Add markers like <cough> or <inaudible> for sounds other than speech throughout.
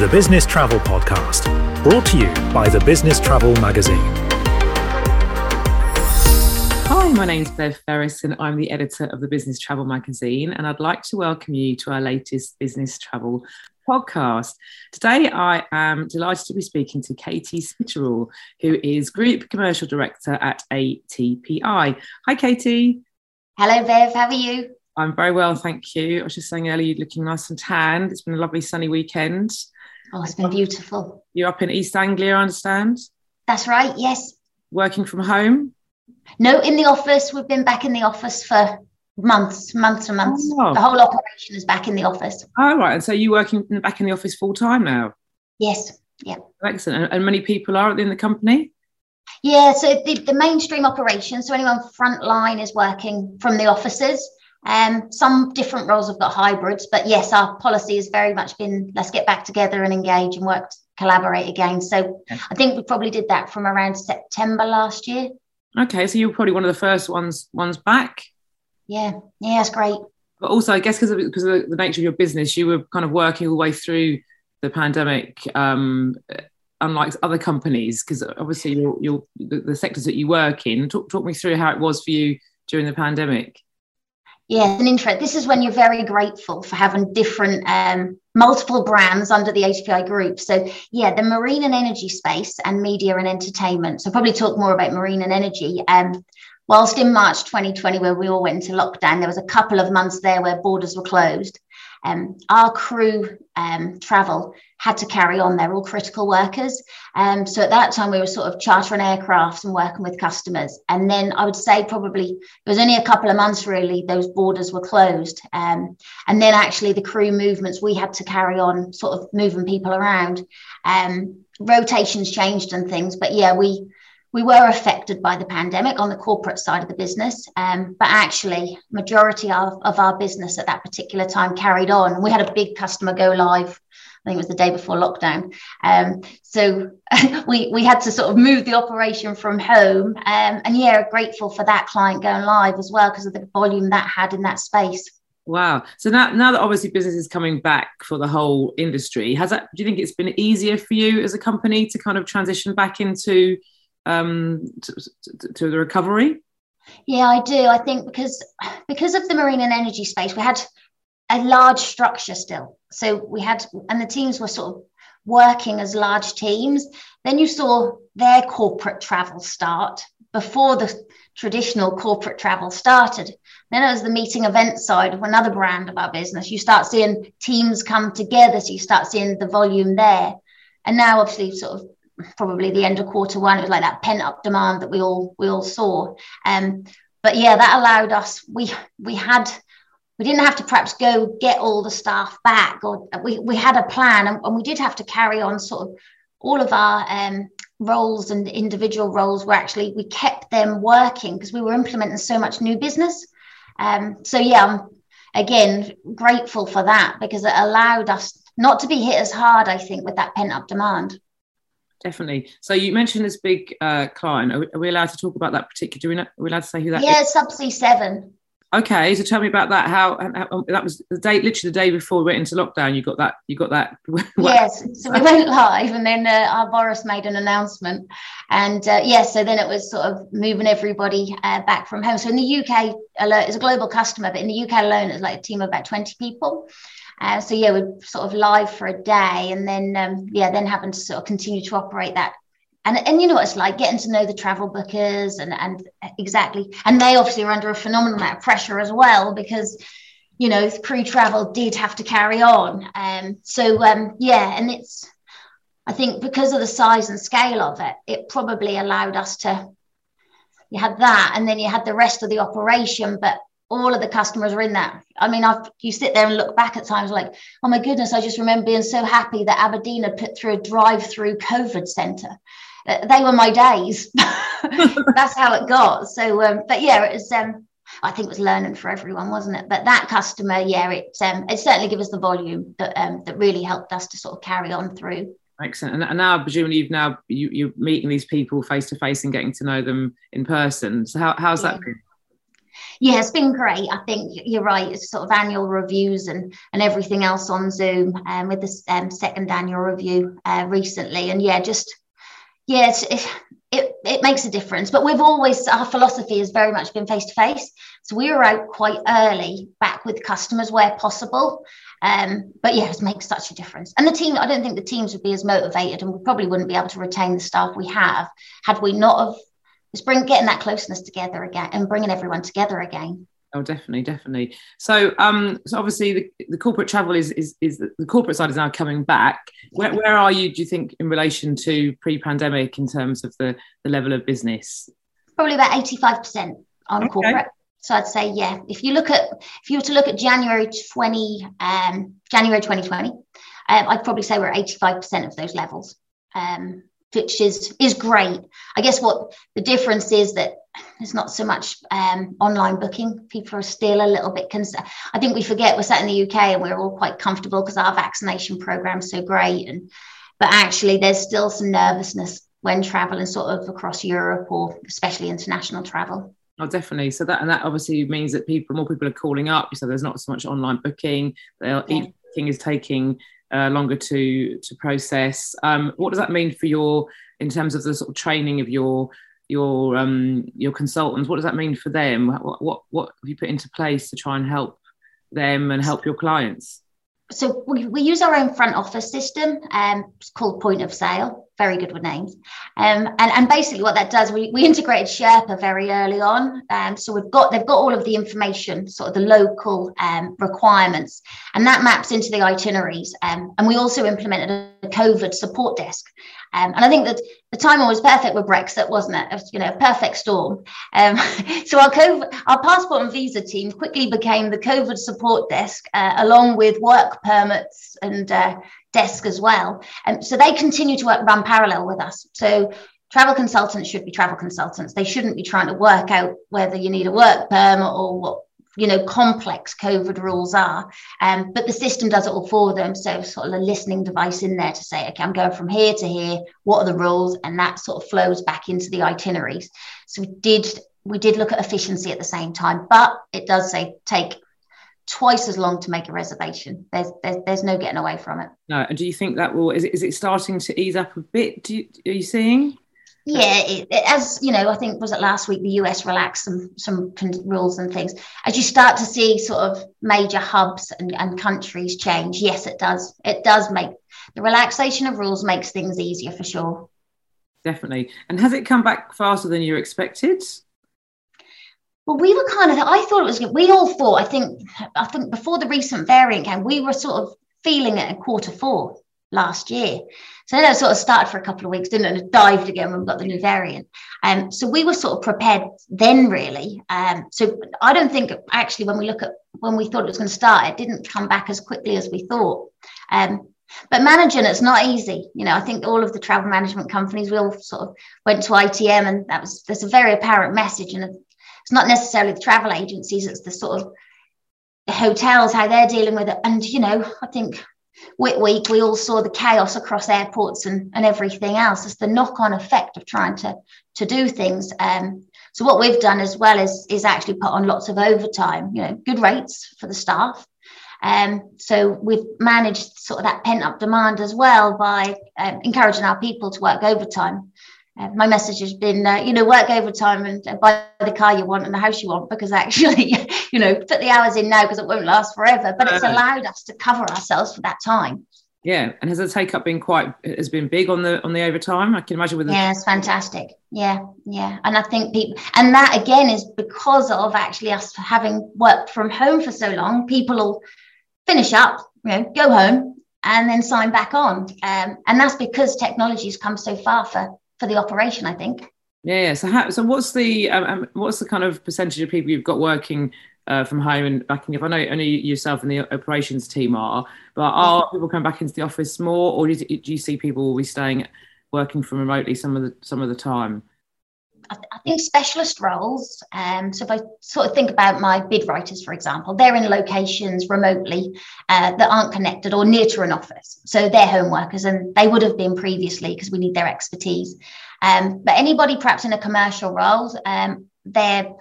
the Business Travel Podcast, brought to you by the Business Travel Magazine. Hi, my name's Bev Fearis, and I'm the editor of the Business Travel Magazine. And I'd like to welcome you to our latest business travel podcast. Today, I am delighted to be speaking to Katie Skitterall, who is Group Commercial Director at ATPI. Hi, Katie. Hello, Bev. How are you? I'm very well, thank you. I was just saying earlier, you're looking nice and tanned. It's been a lovely sunny weekend. Oh, it's been beautiful. You're up in East Anglia, I understand. That's right, yes. Working from home? No, in the office. We've been back in the office for months, months and months. Oh. The whole operation is back in the office. Oh, right. And so you're working back in the office full time now? Yes, yeah. Excellent. And many people are in the company? Yeah, so the, the mainstream operation, so anyone front line is working from the offices. Um, some different roles have got hybrids, but yes, our policy has very much been let's get back together and engage and work, collaborate again. So okay. I think we probably did that from around September last year. Okay, so you were probably one of the first ones ones back. Yeah, yeah, it's great. But also, I guess because of, because of the nature of your business, you were kind of working all the way through the pandemic, um, unlike other companies, because obviously you're, you're the, the sectors that you work in. Talk, talk me through how it was for you during the pandemic. Yeah, an interest. This is when you're very grateful for having different, um, multiple brands under the ATPI group. So, yeah, the marine and energy space and media and entertainment. So, probably talk more about marine and energy. Um, whilst in March 2020, where we all went into lockdown, there was a couple of months there where borders were closed. Um, our crew um, travel had to carry on. They're all critical workers. Um, so at that time, we were sort of chartering aircraft and working with customers. And then I would say probably it was only a couple of months really, those borders were closed. Um, and then actually the crew movements, we had to carry on sort of moving people around. Um, rotations changed and things. But yeah, we we were affected by the pandemic on the corporate side of the business, um, but actually, majority of, of our business at that particular time carried on. We had a big customer go live. I think it was the day before lockdown. Um, so <laughs> we we had to sort of move the operation from home, um, and yeah, grateful for that client going live as well because of the volume that had in that space. Wow. So now, now that obviously business is coming back for the whole industry, has that? Do you think it's been easier for you as a company to kind of transition back into um, to, to the recovery? Yeah, I do. I think because because of the marine and energy space, we had a large structure still. So we had, and the teams were sort of working as large teams. Then you saw their corporate travel start before the traditional corporate travel started. Then it was the meeting event side of another brand of our business, you start seeing teams come together. So you start seeing the volume there. And now obviously sort of probably the end of quarter one. It was like that pent up demand that we all we all saw. Um, but yeah, that allowed us. We we had we didn't have to perhaps go get all the staff back, or we we had a plan, and, and we did have to carry on sort of all of our um, roles and individual roles were actually we kept them working because we were implementing so much new business. Um, so yeah, I'm again grateful for that because it allowed us not to be hit as hard, I think, with that pent up demand definitely. So you mentioned this big uh, client. Are we, are we, allowed to talk about that particular? Do we know, are we allowed to say who that yeah, is? Subsea Seven. Okay, so tell me about that. How, how, um, that was the day, literally the day before we went into lockdown. You got that. You got that. <laughs> yes. So we went live, and then uh, our Boris made an announcement, and uh, yes, yeah, so then it was sort of moving everybody uh, back from home. So in the UK, alone, it's a global customer, but in the UK alone, it's like a team of about twenty people. Uh, so yeah, we're sort of live for a day, and then um, yeah, then having to sort of continue to operate that. And, and you know what it's like getting to know the travel bookers and and exactly, and they obviously are under a phenomenal amount of pressure as well because you know crew travel did have to carry on. Um, so um, yeah, and it's I think because of the size and scale of it, it probably allowed us to. You had that, and then you had the rest of the operation, but all of the customers are in that. I mean, I've, you sit there and look back at times like, oh my goodness, I just remember being so happy that Aberdeen had put through a drive-through COVID centre. Uh, they were my days. <laughs> That's how it got. So, um, but yeah, it was. Um, I think it was learning for everyone, wasn't it? But that customer, yeah, it um, it certainly gave us the volume that um, that really helped us to sort of carry on through. Excellent. And, now, presumably, you've now you, you're meeting these people face to face and getting to know them in person. So, how, how's yeah. that been? Yeah, it's been great. I think you're right. It's sort of annual reviews and and everything else on Zoom, um, with the um, second annual review uh, recently. And yeah, just yeah, it, it it makes a difference. But we've always our philosophy has very much been face to face. So we were out quite early, back with customers where possible. Um, but yeah, it makes such a difference. And the team, I don't think the teams would be as motivated, and we probably wouldn't be able to retain the staff we have had we not have it's bring getting that closeness together again and bringing everyone together again. Oh, definitely, definitely. So, um, so obviously the, the corporate travel is is is the, the corporate side is now coming back. Where where are you? Do you think in relation to pre-pandemic in terms of the the level of business? Probably about eighty five percent on okay. corporate. So I'd say yeah. If you look at if you were to look at January twenty um, January twenty twenty, um, I'd probably say we're eighty five percent of those levels. Um, which is is great. I guess what the difference is that there's not so much um, online booking. People are still a little bit concerned. I think we forget we're sat in the UK and we're all quite comfortable because our vaccination program's so great. And but actually, there's still some nervousness when traveling sort of across Europe or especially international travel. Oh, definitely. So that and that obviously means that people, more people are calling up. So there's not so much online booking. Yeah. Each booking is taking uh, longer to to process. Um, what does that mean for your in terms of the sort of training of your your um, your consultants? What does that mean for them? What, what what have you put into place to try and help them and help your clients? So we, we use our own front office system. Um, it's called Point of Sale. Very good with names. Um, and, and basically what that does, we, we integrated Sherpa very early on. Um, so we've got they've got all of the information, sort of the local um, requirements, and that maps into the itineraries. Um, and we also implemented a COVID support desk. Um, and I think that the timing was perfect with Brexit, wasn't it? it was, you know, perfect storm. Um, <laughs> so our COVID, our passport and visa team quickly became the COVID support desk, uh, along with work permits and uh, desk as well. And so they continue to work, run parallel with us. So travel consultants should be travel consultants. They shouldn't be trying to work out whether you need a work permit or what you know complex covid rules are um, but the system does it all for them so sort of a listening device in there to say okay i'm going from here to here what are the rules and that sort of flows back into the itineraries so we did we did look at efficiency at the same time but it does say take twice as long to make a reservation there's there's, there's no getting away from it no and do you think that will is it, is it starting to ease up a bit do you, are you seeing yeah, it, it, as you know, I think was it last week the US relaxed some some rules and things. As you start to see sort of major hubs and, and countries change, yes, it does. It does make the relaxation of rules makes things easier for sure. Definitely. And has it come back faster than you expected? Well, we were kind of. I thought it was. We all thought. I think. I think before the recent variant came, we were sort of feeling it in quarter four last year. So then it sort of started for a couple of weeks, didn't it? And dived again when we got the new variant. Um, so we were sort of prepared then, really. Um, so I don't think actually when we look at when we thought it was going to start, it didn't come back as quickly as we thought. Um, but managing it's not easy. You know, I think all of the travel management companies we all sort of went to ITM, and that was there's a very apparent message, and it's not necessarily the travel agencies; it's the sort of hotels how they're dealing with it. And you know, I think Whit Week, we all saw the chaos across airports and, and everything else. It's the knock-on effect of trying to to do things. Um, so what we've done as well is is actually put on lots of overtime, you know, good rates for the staff. Um, so we've managed sort of that pent up demand as well by um, encouraging our people to work overtime. Uh, my message has been, uh, you know, work overtime and uh, buy the car you want and the house you want because actually, <laughs> you know, put the hours in now because it won't last forever. But it's allowed us to cover ourselves for that time. Yeah, and has the take up been quite has been big on the on the overtime? I can imagine with the- yeah, it's fantastic. Yeah, yeah, and I think people and that again is because of actually us having worked from home for so long. People will finish up, you know, go home and then sign back on, um, and that's because technology has come so far for for the operation. I think. Yeah. So how, so what's the um, um, what's the kind of percentage of people you've got working uh, from home and back in? If I know only yourself and the operations team are, but are people coming back into the office more, or do you, do you see people will be staying working from remotely some of the some of the time? I, think specialist roles. Um, so if I sort of think about my bid writers, for example, they're in locations remotely uh, that aren't connected or near to an office. So they're home workers and they would have been previously because we need their expertise. Um, but anybody perhaps in a commercial role, um, they're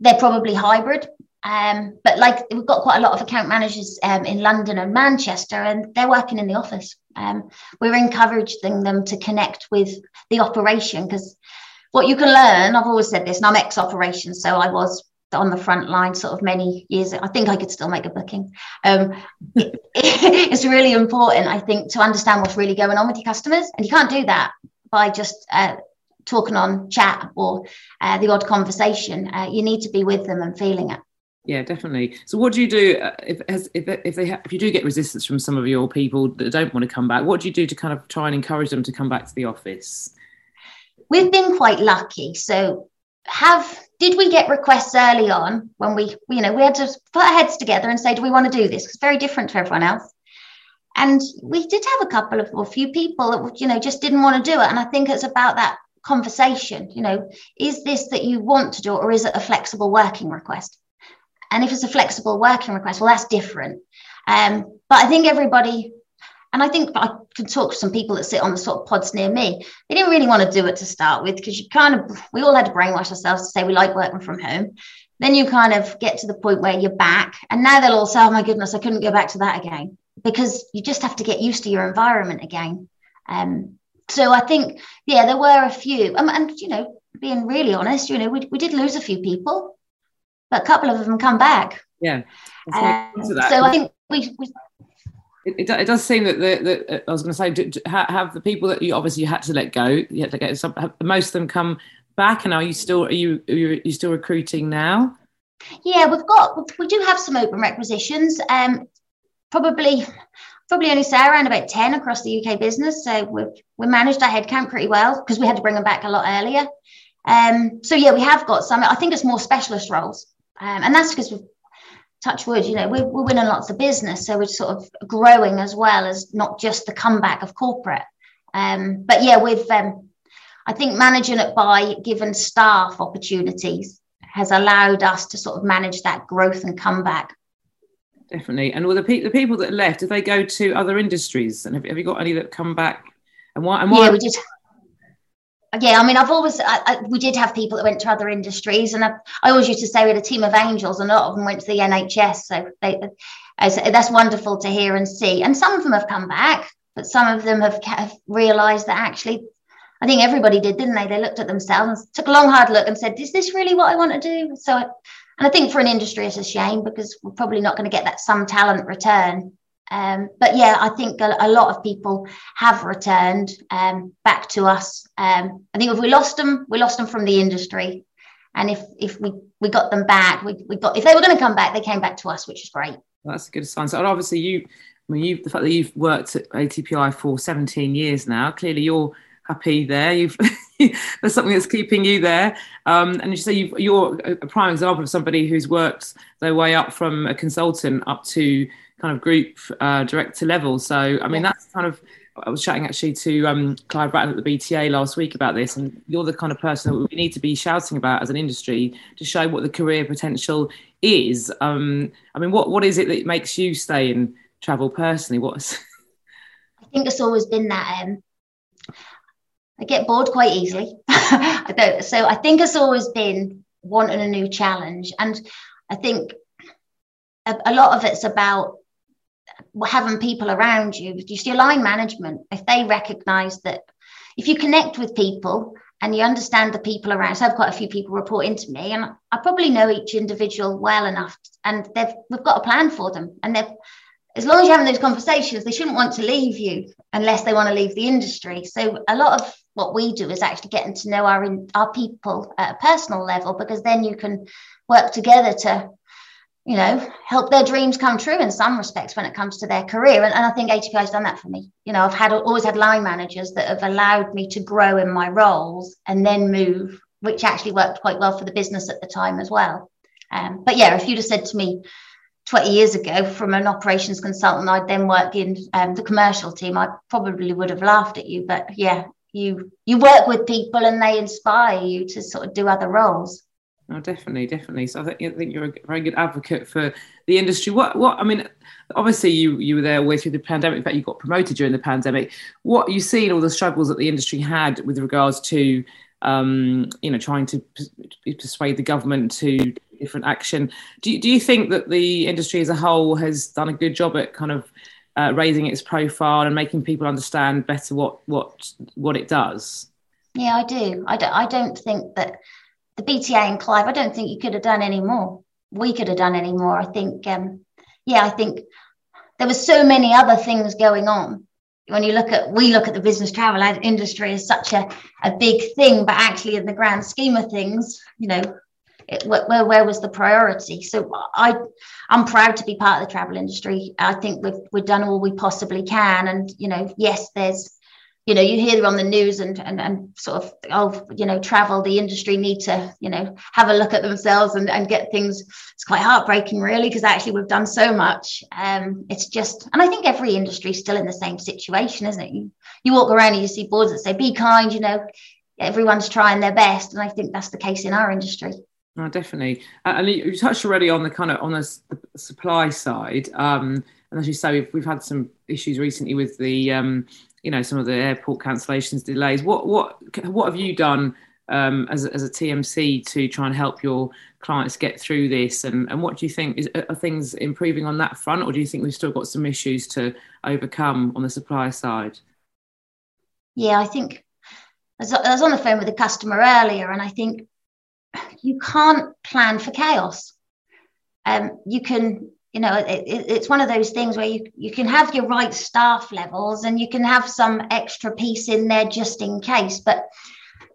they're probably hybrid. Um, but like we've got quite a lot of account managers um, in London and Manchester, and they're working in the office. Um, we're encouraging them to connect with the operation because what you can learn, I've always said this, and I'm ex operations, so I was on the front line sort of many years i think i could still make a booking. Um, it, <laughs> it's really important i think to understand what's really going on with your customers and you can't do that by just uh, talking on chat or uh, the odd conversation. Uh, you need to be with them and feeling it. Yeah definitely. So what do you do uh, if if if they if you do get resistance from some of your people that don't want to come back what do you do to kind of try and encourage them to come back to the office we've been quite lucky. So have did we get requests early on when we you know we had to put our heads together and say do we want to do this? It's very different to everyone else. And we did have a couple of a few people that you know just didn't want to do it. And i think it's about that conversation you know is this that you want to do or is it a flexible working request? And if it's a flexible working request well that's different. Um, but i think everybody and I think I can talk to some people that sit on the sort of pods near me. They didn't really want to do it to start with because you kind of, we all had to brainwash ourselves to say we like working from home. Then you kind of get to the point where you're back. And now they'll all say, oh my goodness, I couldn't go back to that again because you just have to get used to your environment again. Um, so I think, yeah, there were a few. Um, and, you know, being really honest, you know, we, we did lose a few people, but a couple of them come back. Yeah. Um, so I think we, we it, it, does seem that the, the I was going to say do, do, have the people that you obviously had to let go. You had to get some. Have most of them come back, and are you still are you are you, are you still recruiting now? Yeah, we've got we do have some open requisitions. Um, probably probably only say around about ten across the UK business. So we've we managed our headcount pretty well because we had to bring them back a lot earlier. Um, so yeah, we have got some. I think it's more specialist roles, um, and that's because we've touch wood, you know, we're, we're winning lots of business. So we're sort of growing as well as not just the comeback of corporate. Um, but yeah, with um, I think managing it by given staff opportunities has allowed us to sort of manage that growth and comeback. Definitely. And with the, pe- the people that left, did they go to other industries? And have, have you got any that come back? And why? And why? Yeah, we did yeah, I mean, I've always, I, I, we did have people that went to other industries, and I, I, always used to say we had a team of angels, and a lot of them went to the NHS. So they, uh, that's wonderful to hear and see. And some of them have come back, but some of them have, have realised that actually, I think everybody did, didn't they? They looked at themselves, took a long, hard look, and said, "Is this really what I want to do?" So, and I think for an industry, it's a shame because we're probably not going to get that some talent return. Um, but yeah, I think a, a, lot of people have returned um, back to us. Um, I think if we lost them, we lost them from the industry, and if if we we got them back, we, we got if they were going to come back, they came back to us, which is great. That's a good sign. So obviously, you, I mean, you the fact that you've worked at ATPI for 17 years now, clearly you're happy there. You've <laughs> there's something that's keeping you there. Um, and you say you are a prime example of somebody who's worked their way up from a consultant up to kind of group uh, director level. So, I mean, that's kind of, I was chatting actually to um, Clive Wratten at the BTA last week about this, and you're the kind of person that we need to be shouting about as an industry to show what the career potential is. Um, I mean, what, what is it that makes you stay in travel personally? What's <laughs> I think it's always been that um, I get bored quite easily. <laughs> I don't. So I think it's always been wanting a new challenge, and I think a, a lot of it's about having people around you, just your line management, if they recognize that if you connect with people and you understand the people around, so I've got a few people report into me, and I probably know each individual well enough, and they've we've got a plan for them, and they've as long as you're having those conversations, they shouldn't want to leave you unless they want to leave the industry. So a lot of what we do is actually getting to know our our people at a personal level because then you can work together to you know, help their dreams come true in some respects when it comes to their career. And, and I think ATPI has done that for me. You know, I've had always had line managers that have allowed me to grow in my roles and then move, which actually worked quite well for the business at the time as well. Um, but yeah, if you'd have said to me 20 years ago from an operations consultant, I'd then work in um, the commercial team, I probably would have laughed at you. But yeah, you you work with people and they inspire you to sort of do other roles. Oh, definitely, definitely. So I think, I think you're a very good advocate for the industry. What, what? I mean, obviously you you were there way through the pandemic. In fact, you got promoted during the pandemic. What you seen all the struggles that the industry had with regards to um, you know, trying to persuade the government to different action. Do you, do you think that the industry as a whole has done a good job at kind of uh, raising its profile and making people understand better what what what it does? Yeah, I do. I don't, I don't think that the BTA and Clive, I don't think you could have done any more. We could have done any more. I think, um, yeah, I think there were so many other things going on. When you look at, we look at the business travel industry as such a, a big thing, but actually, in the grand scheme of things, you know, it, where, where was the priority? So I, I'm proud to be part of the travel industry. I think we've we've done all we possibly can, and you know, yes, there's you know, you hear on the news and, and, and sort of, oh, you know, travel, the industry need to, you know, have a look at themselves and, and get things. It's quite heartbreaking, really, because actually we've done so much. Um, it's just, and I think every industry is still in the same situation, isn't it? You, you walk around and you see boards that say, be kind, you know, everyone's trying their best. And I think that's the case in our industry. Oh, definitely. And you touched already on the kind of on the, the supply side. Um, and as you say, we've, we've had some issues recently with the um, you know some of the airport cancellations, delays. What what what have you done um, as as a TMC to try and help your clients get through this? And and what do you think is are things improving on that front, or do you think we've still got some issues to overcome on the supplier side? Yeah, I think I was on the phone with a customer earlier, and I think you can't plan for chaos. Um, you can you know it, it's one of those things where you, you can have your right staff levels and you can have some extra piece in there just in case but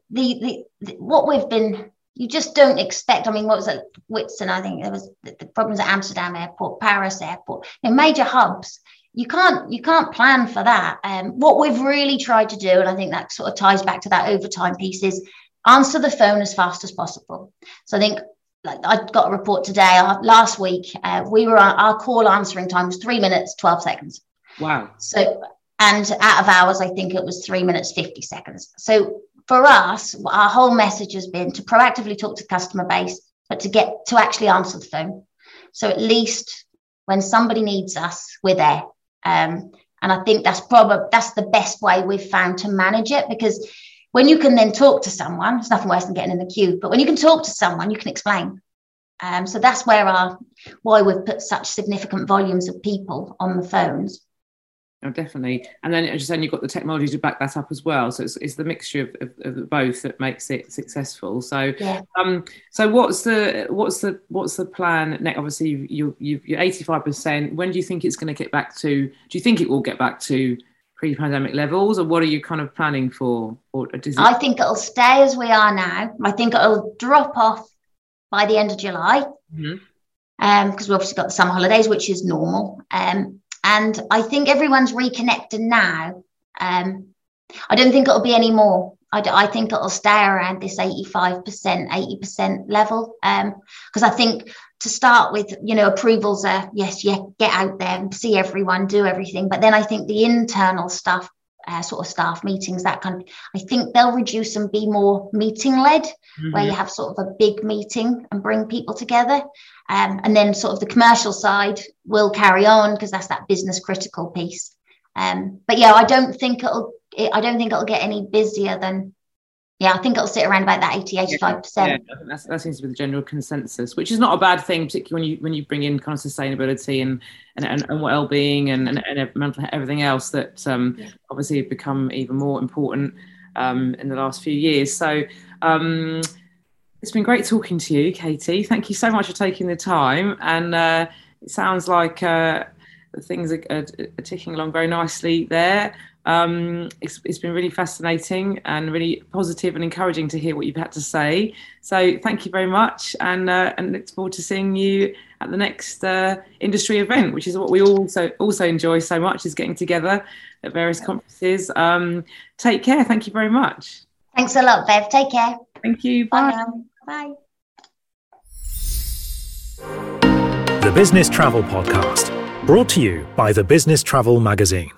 the, the, the what we've been you just don't expect i mean what was it whitsun i think there was the, the problems at amsterdam airport paris airport in major hubs. You can't you can't plan for that. Um, what we've really tried to do and i think that sort of ties back to that overtime piece is answer the phone as fast as possible. So i think like I got a report today. Uh, last week, uh, we were our call answering time was three minutes twelve seconds. Wow. So, and out of hours, I think it was three minutes fifty seconds. So for us, our whole message has been to proactively talk to customer base, but to get to actually answer the phone. So at least when somebody needs us, we're there. Um, and I think that's probably that's the best way we've found to manage it because when you can then talk to someone, it's nothing worse than getting in the queue, but when you can talk to someone, you can explain. Um, so that's where our why we've put such significant volumes of people on the phones. Oh, definitely. And then as you said, you've got the technology to back that up as well. So it's, it's the mixture of, of, of, both that makes it successful. So, yeah. um, so what's the what's the what's the plan next? Obviously, you you you're eighty five percent. When do you think it's going to get back to? Do you think it will get back to pre-pandemic levels or what are you kind of planning for? Or does it... i think it'll stay as we are now. I think it'll drop off by the end of july. Because mm-hmm. um, we've obviously got the summer holidays which is normal. Um, and i think everyone's reconnected now. Um, i don't think it'll be any more. I, I think it'll stay around this 85% 80% level. Because um, i think to start with, you know, approvals are yes, yeah, get out there and see everyone, do everything. But then I think the internal stuff, uh, sort of staff meetings, that kind of, I think they'll reduce and be more meeting led, mm-hmm. where you have sort of a big meeting and bring people together. Um, and then sort of the commercial side will carry on because that's that business critical piece. Um, but yeah, I don't think it'll, it, I don't think it'll get any busier than yeah, I think it'll sit around about that 80, 85%. Yeah, yeah that seems to be the general consensus, which is not a bad thing, particularly when you when you bring in kind of sustainability and and, and, and well-being and, and, and mental everything else that um, yeah. obviously have become even more important um, in the last few years. So um, it's been great talking to you, Katie. Thank you so much for taking the time. And uh, it sounds like uh, things are, are, are ticking along very nicely there. Um, it's, it's been really fascinating and really positive and encouraging to hear what you've had to say. So thank you very much, and uh, and look forward to seeing you at the next uh, industry event, which is what we also also enjoy so much, is getting together at various conferences. Um, take care. Thank you very much. Thanks a lot, Bev. Take care. Thank you. Bye. Bye. Bye. The Business Travel Podcast, brought to you by the Business Travel Magazine.